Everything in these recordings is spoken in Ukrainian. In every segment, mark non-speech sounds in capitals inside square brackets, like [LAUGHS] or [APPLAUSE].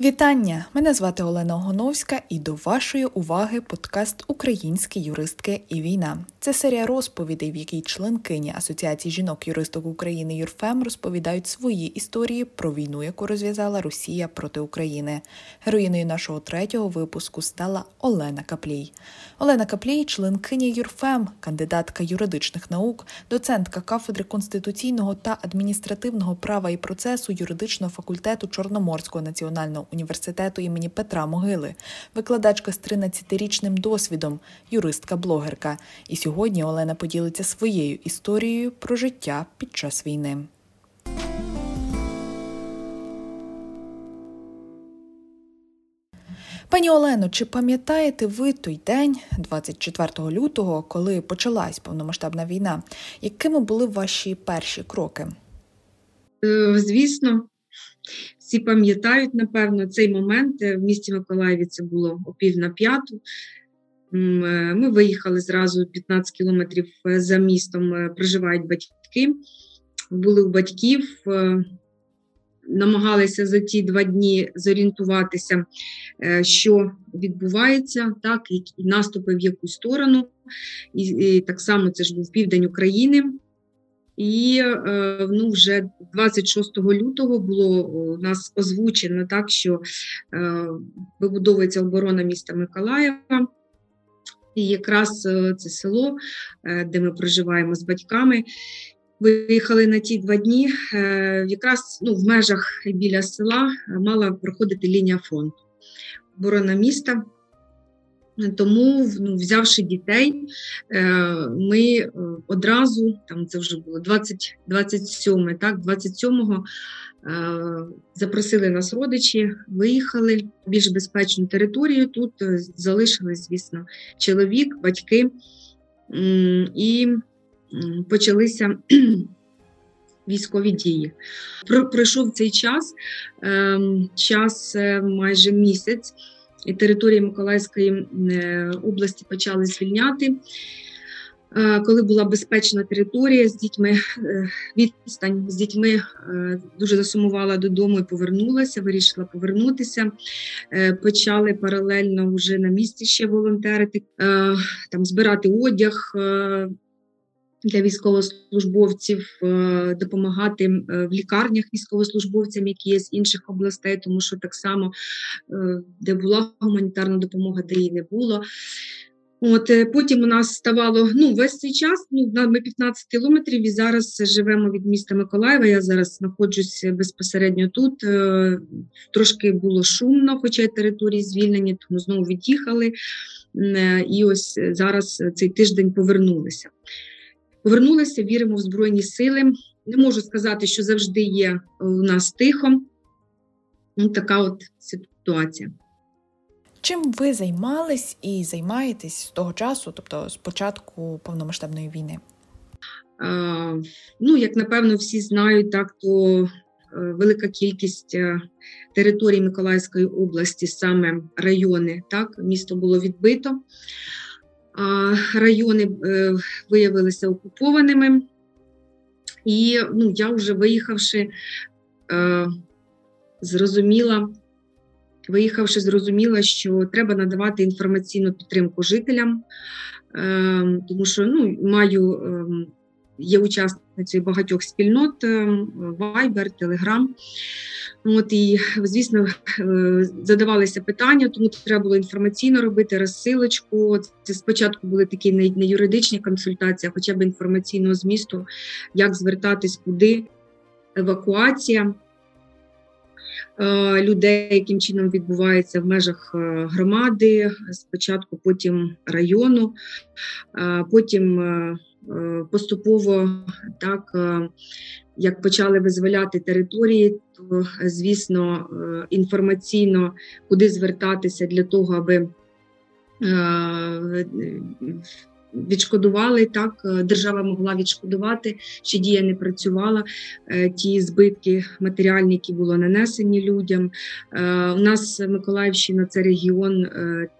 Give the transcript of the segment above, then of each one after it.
Вітання! Мене звати Олена Гоновська і до вашої уваги подкаст Українські юристки і війна. Це серія розповідей, в якій членкині Асоціації жінок-юристок України Юрфем розповідають свої історії про війну, яку розв'язала Росія проти України. Героїною нашого третього випуску стала Олена Каплій. Олена Каплій, членкиня Юрфем, кандидатка юридичних наук, доцентка кафедри конституційного та адміністративного права і процесу юридичного факультету Чорноморського національного університету імені Петра Могили, викладачка з 13-річним досвідом, юристка-блогерка. І сьогодні Олена поділиться своєю історією про життя під час війни. Пані Олено, чи пам'ятаєте ви той день, 24 лютого, коли почалась повномасштабна війна? Якими були ваші перші кроки? Е, звісно, всі пам'ятають, напевно, цей момент е, в місті Миколаєві це було о пів на п'яту. Е, ми виїхали зразу 15 кілометрів е, за містом, проживають батьки, були у батьків, намагалися за ті два дні зорієнтуватися, що відбувається, так, і наступи в яку сторону. І, і так само це ж був південь України. І е, ну, вже 26 лютого було у нас озвучено так, що е, вибудовується оборона міста Миколаєва. І якраз е, це село, де ми проживаємо з батьками. Виїхали на ті два дні. Якраз ну, в межах біля села мала проходити лінія фронту. Оборона міста. Тому, ну, взявши дітей, е, ми е, одразу, там це вже було 20, 27, так, 27-го е, запросили нас родичі, виїхали в більш безпечну територію. Тут залишились, звісно, чоловік, батьки, і почалися [CLEARS THROAT] військові дії. Пройшов цей час, ем, час майже місяць території Миколаївської е, області почали звільняти. Е, коли була безпечна територія з дітьми, е, відстань з дітьми дуже засумувала додому і повернулася, вирішила повернутися. Почали паралельно вже на місці ще волонтерити, там збирати одяг, для військовослужбовців е, допомагати е, в лікарнях військовослужбовцям, які є з інших областей, тому що так само е, де була гуманітарна допомога, де її не було. От Потім у нас ставало ну, весь цей час, ну, ми 15 кілометрів і зараз живемо від міста Миколаєва. Я зараз знаходжусь безпосередньо тут. Трошки було шумно, хоча й території звільнені, тому знову від'їхали. І ось зараз цей тиждень повернулися. Повернулися, віримо в Збройні Сили. Не можу сказати, що завжди є у нас тихо. Ну, Така от ситуація. Чим ви займались і займаєтесь з того часу, тобто з початку повномасштабної війни? А, Ну, як напевно, всі знають, так то е, велика кількість е, територій Миколаївської області, саме райони, так, місто було відбито райони е, виявилися окупованими. І ну, я вже виїхавши, е, зрозуміла, виїхавши, зрозуміла, що треба надавати інформаційну підтримку жителям, е, тому що ну, маю є учасницею багатьох спільнот Viber, Telegram. От і звісно е, задавалися питання, тому треба було інформаційно робити розсилочку. Це спочатку були такі не юридичні консультації, а хоча б інформаційного змісту, як звертатись, куди евакуація. Е, людей, яким чином відбувається в межах е, громади, спочатку, потім району, потім поступово так як почали визволяти території, то звісно е, інформаційно куди звертатися для того, аби е, Відшкодували так, держава могла відшкодувати, що дія не працювала. Е, ті збитки матеріальні, які були нанесені людям. У нас Миколаївщина це регіон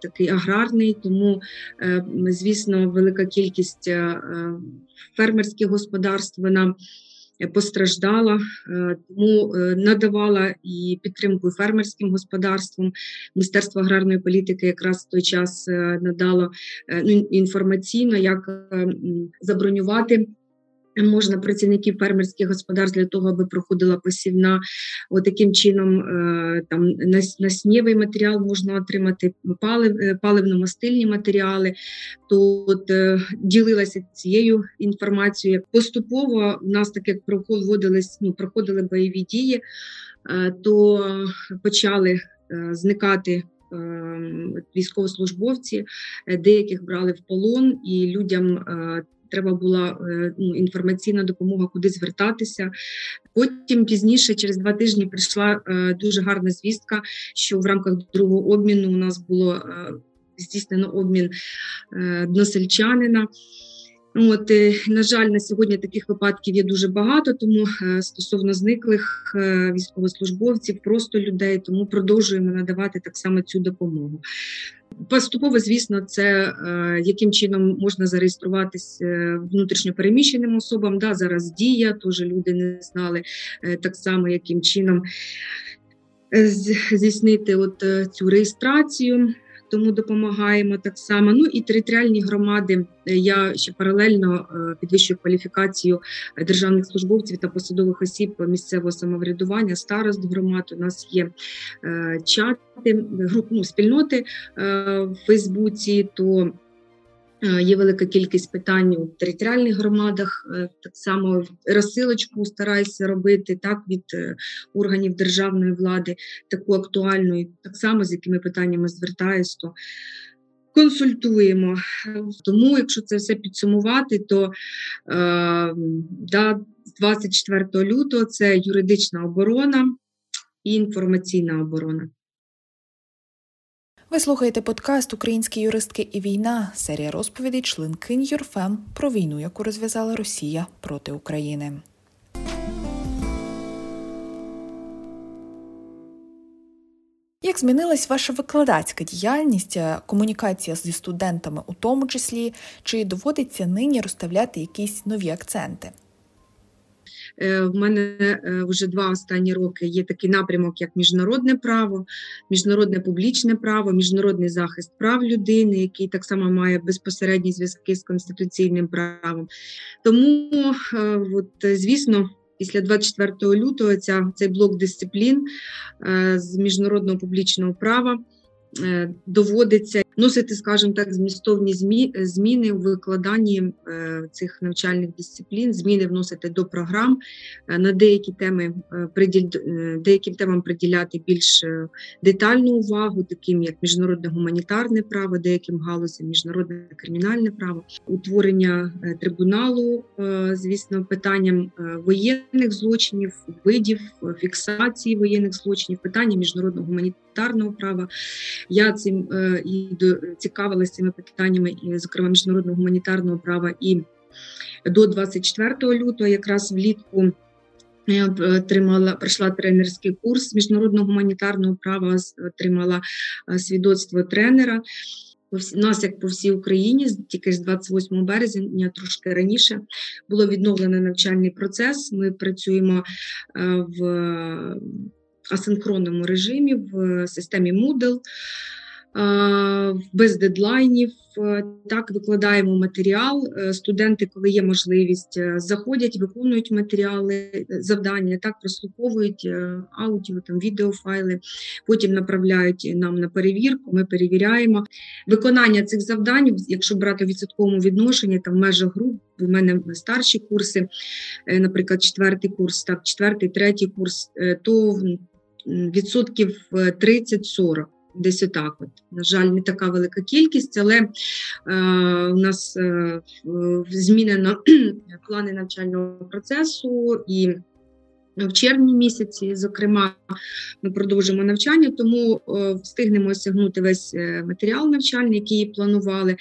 такий аграрний, тому, звісно, велика кількість фермерських господарств вона постраждала, тому надавала і підтримку фермерським господарствам. Міністерство аграрної політики якраз в той час надало ну, інформаційно, як забронювати. Можна працівників фермерських господарств для того, аби проходила посівна. От таким чином е, там наснєвий матеріал можна отримати, е, паливно-мастильні матеріали. То от е, ділилася цією інформацією. Поступово в нас так як проходились, ну, проходили бойові дії, то почали зникати. Військовослужбовці деяких брали в полон, і людям треба була е, ну, інформаційна допомога, куди звертатися. Потім пізніше, через два тижні, прийшла е, дуже гарна звістка, що в рамках другого обміну у нас було е, здійснено обмін односельчанина. От, На жаль, на сьогодні таких випадків є дуже багато, тому стосовно зниклих військовослужбовців, просто людей, тому продовжуємо надавати так само цю допомогу. Поступово, звісно, це е, яким чином можна зареєструватися е, внутрішньопереміщеним особам. Да, Зараз дія, теж люди не знали е, так само, яким чином здійснити от цю реєстрацію тому допомагаємо так само. Ну і територіальні громади. Е, я ще паралельно е, підвищую кваліфікацію державних службовців та посадових осіб місцевого самоврядування, старост громад. У нас є е, чати, групу ну, спільноти в Фейсбуці. то Е, є велика кількість питань у територіальних громадах. Е, так само розсилочку стараюся робити так від е, органів державної влади, таку актуальну, і так само з якими питаннями звертаюсь, то консультуємо. Тому, якщо це все підсумувати, то е, да, 24 лютого це юридична оборона і інформаційна оборона. Ви слухаєте подкаст Українські юристки і війна, серія розповідей членкинь Юрфем про війну, яку розв'язала Росія проти України. Як змінилась ваша викладацька діяльність, комунікація зі студентами, у тому числі, чи доводиться нині розставляти якісь нові акценти? Е, в мене е, вже два останні роки є такий напрямок, як міжнародне право, міжнародне публічне право, міжнародний захист прав людини, який так само має безпосередні зв'язки з конституційним правом. Тому, е, от, звісно. Після 24 лютого ця цей блок дисциплін з міжнародного публічного права доводиться носити, скажімо так, змістовні зміни у викладанні е, цих навчальних дисциплін, зміни вносити до програм е, на деякі теми деяким темам приділяти більш детальну увагу, таким як міжнародне гуманітарне право, деяким галузям міжнародне кримінальне право, утворення трибуналу, звісно, питанням воєнних злочинів, видів фіксації воєнних злочинів, питання міжнародного гуманітарного права. Я цим е, і цікавилася цими питаннями, і, зокрема міжнародного гуманітарного права, і до 24 лютого, якраз влітку. Я пройшла тренерський курс міжнародного гуманітарного права, отримала е, свідоцтво тренера. У нас, як по всій Україні, тільки з 28 березня, трошки раніше, було відновлено навчальний процес. Ми працюємо е, в асинхронному режимі в системі Moodle без дедлайнів. Е, так викладаємо матеріал. Е, студенти, коли є можливість, е, заходять, виконують матеріали, завдання, так прослуховують аудіо, там відеофайли, потім направляють нам на перевірку. Ми перевіряємо виконання цих завдань, якщо брати в відсотковому відношенні, там в межах груп. У мене старші курси, наприклад, четвертий курс, так, четвертий, третій курс, то відсотків 30-40 десь отак. От. На жаль, не така велика кількість, але е, у нас е, змінено [CLEARS THROAT] плани навчального процесу і. В червні місяці, зокрема, ми продовжимо навчання, тому е, встигнемо осягнути весь е, матеріал навчальний, який планували.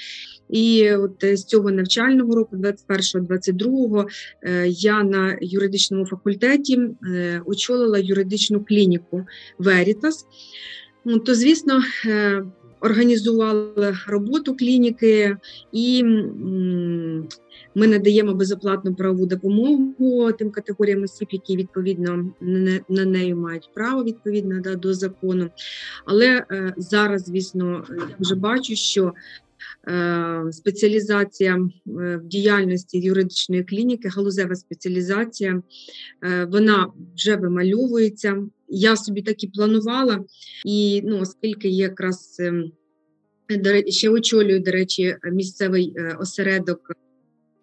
І от з цього навчального року, 21-22, е, я на юридичному факультеті е, очолила юридичну клініку Veritas. Ну, то, звісно, е, організували роботу клініки і Ми надаємо безоплатну правову допомогу тим категоріям осіб, які відповідно на неї мають право відповідно да, до закону. Але е, зараз, звісно, я вже бачу, що спеціалізація е, в діяльності юридичної клініки, галузева спеціалізація, е, вона вже вимальовується. Я собі так і планувала, і ну, оскільки якраз ще очолюю, до речі, місцевий осередок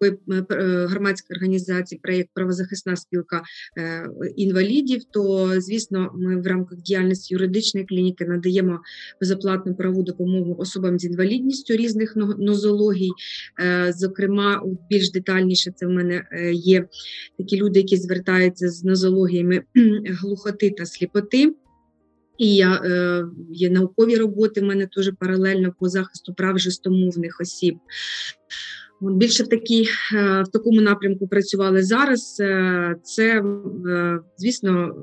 Е, громадської організації проєкт правозахисна спілка е, інвалідів, то звісно, ми в рамках діяльності юридичної клініки надаємо безоплатну правову допомогу особам з інвалідністю різних нозологій. Е, зокрема, більш детальніше це в мене є такі люди, які звертаються з нозологіями глухоти та сліпоти. І я е, є наукові роботи в мене теж паралельно по захисту прав жестомовних осіб. Більше в такій, е, в такому напрямку працювали зараз. Е, це, е, звісно,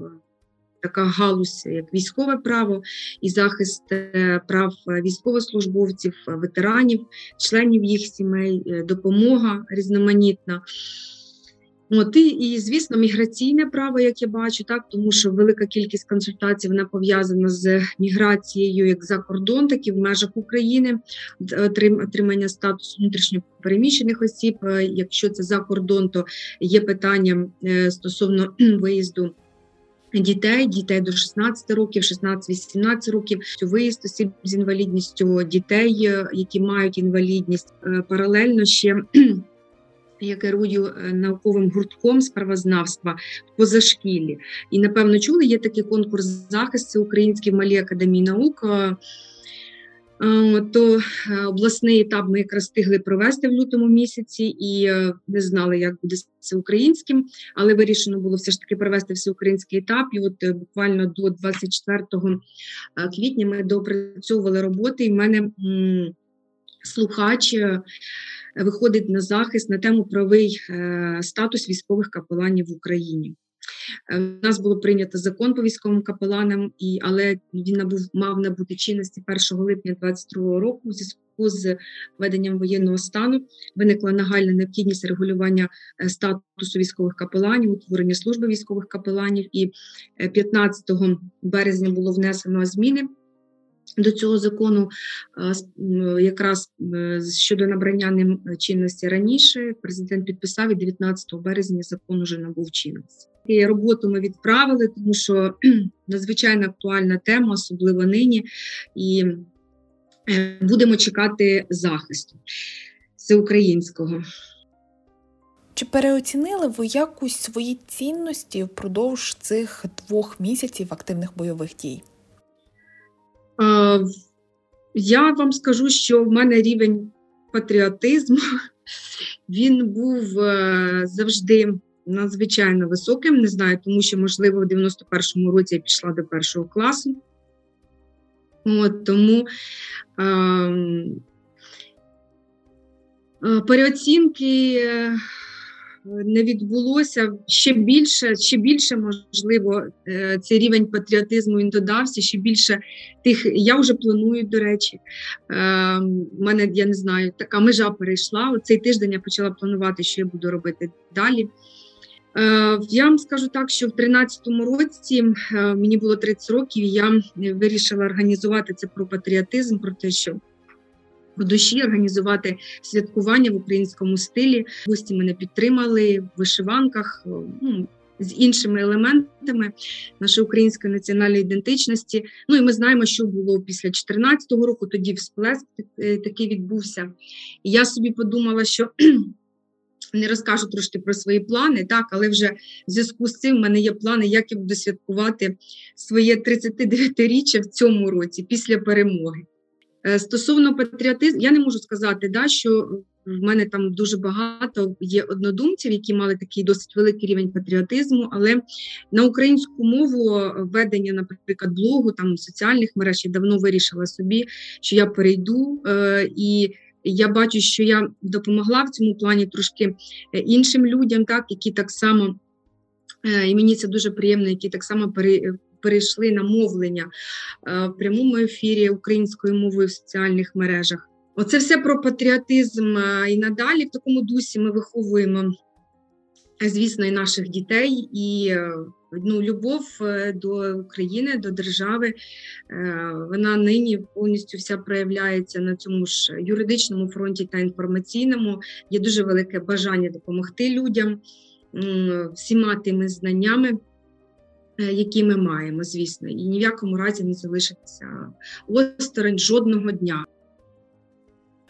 така галузь, як військове право і захист прав військовослужбовців, ветеранів, членів їх сімей, допомога різноманітна. От і, і, звісно, міграційне право, як я бачу, так тому що велика кількість консультацій вона пов'язана з міграцією як за кордон, так і в межах України, отримання статусу внутрішньопереміщених осіб. Е, якщо це за кордон, то є питання е, стосовно [CLEARS THROAT] виїзду. Дітей, дітей до 16 років, 16-18 років, виїзд осіб з інвалідністю, дітей, е, які мають інвалідність, паралельно ще я керую е, науковим гуртком з правознавства в позашкіллі. І, напевно, чули, є такий конкурс захист, це Український в Малій академії наук. Е, то е, обласний етап ми якраз встигли провести в лютому місяці і не знали, як буде всеукраїнським, але вирішено було все ж таки провести всеукраїнський етап. І от буквально до 24 квітня ми доопрацьовували роботи. І в мене слухач виходить на захист на тему правий е, статус військових капеланів в Україні. Е, у нас було прийнято закон по військовим капеланам, і, але він набув мав набути чинності 1 липня 2022 року. У зв'язку з введенням воєнного стану виникла нагальна необхідність регулювання е, статусу військових капеланів, утворення служби військових капеланів. І 15 березня було внесено зміни до цього закону якраз щодо набрання ним чинності раніше президент підписав і 19 березня закон уже набув чинності. І роботу ми відправили, тому що надзвичайно актуальна тема, особливо нині, і е, будемо чекати захисту всеукраїнського. Чи переоцінили ви якось свої цінності впродовж цих двох місяців активних бойових дій? Я вам скажу, що в мене рівень патріотизму [LAUGHS] він був е, завжди надзвичайно високим. Не знаю, тому що, можливо, в 91-му році я пішла до першого класу. От, Тому е, переоцінки не відбулося ще більше, ще більше можливо, е, цей рівень патріотизму він додався. Ще більше тих я вже планую. До речі, У е, мене я не знаю, така межа перейшла. Цей тиждень я почала планувати, що я буду робити далі. Е, я вам скажу так, що в 13-му році мені було 30 років. Я вирішила організувати це про патріотизм, про те, що в душі організувати святкування в українському стилі. Гості мене підтримали в вишиванках. ну, з іншими елементами нашої української національної ідентичності. Ну і ми знаємо, що було після 2014 року. Тоді всплеск е, такий відбувся. І я собі подумала, що [CLEARS THROAT] не розкажу трошки про свої плани, так, але вже в зв'язку з цим в мене є плани, як я буду святкувати своє 39-річчя в цьому році після перемоги. Е, стосовно патріотизму, я не можу сказати, да, що в мене там дуже багато є однодумців, які мали такий досить великий рівень патріотизму, але на українську мову ведення, наприклад, блогу там соціальних мереж я давно вирішила собі, що я перейду е, і. Я бачу, що я допомогла в цьому плані трошки е, іншим людям, так які так само і мені це дуже приємно, які так само перейшли на мовлення е, в прямому ефірі українською мовою в соціальних мережах. Оце все про патріотизм і надалі в такому дусі ми виховуємо, звісно, і наших дітей, і ну, любов до України, до держави. Вона нині повністю вся проявляється на цьому ж юридичному фронті та інформаційному. Є дуже велике бажання допомогти людям всіма тими знаннями. Які ми маємо, звісно, і ні в якому разі не залишитися осторонь жодного дня.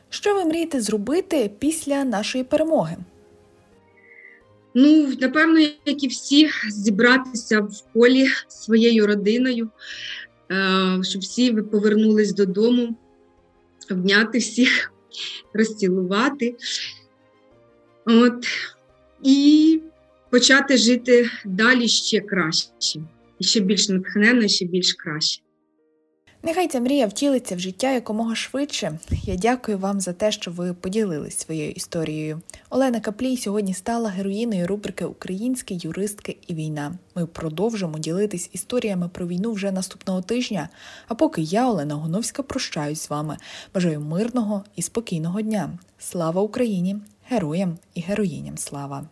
Що ви мрієте зробити після нашої перемоги? Ну, напевно, як і всі, зібратися в полі своєю родиною, е, щоб всі повернулись додому, обняти всіх, [LAUGHS] розцілувати. От. І почати жити далі ще краще, і ще більш натхненно, ще більш краще. Нехай ця мрія втілиться в життя якомога швидше. Я дякую вам за те, що ви поділились своєю історією. Олена Каплій сьогодні стала героїною рубрики Українські юристки і війна. Ми продовжимо ділитись історіями про війну вже наступного тижня. А поки я, Олена Гоновська, прощаюсь з вами. Бажаю мирного і спокійного дня. Слава Україні! Героям і героїням слава!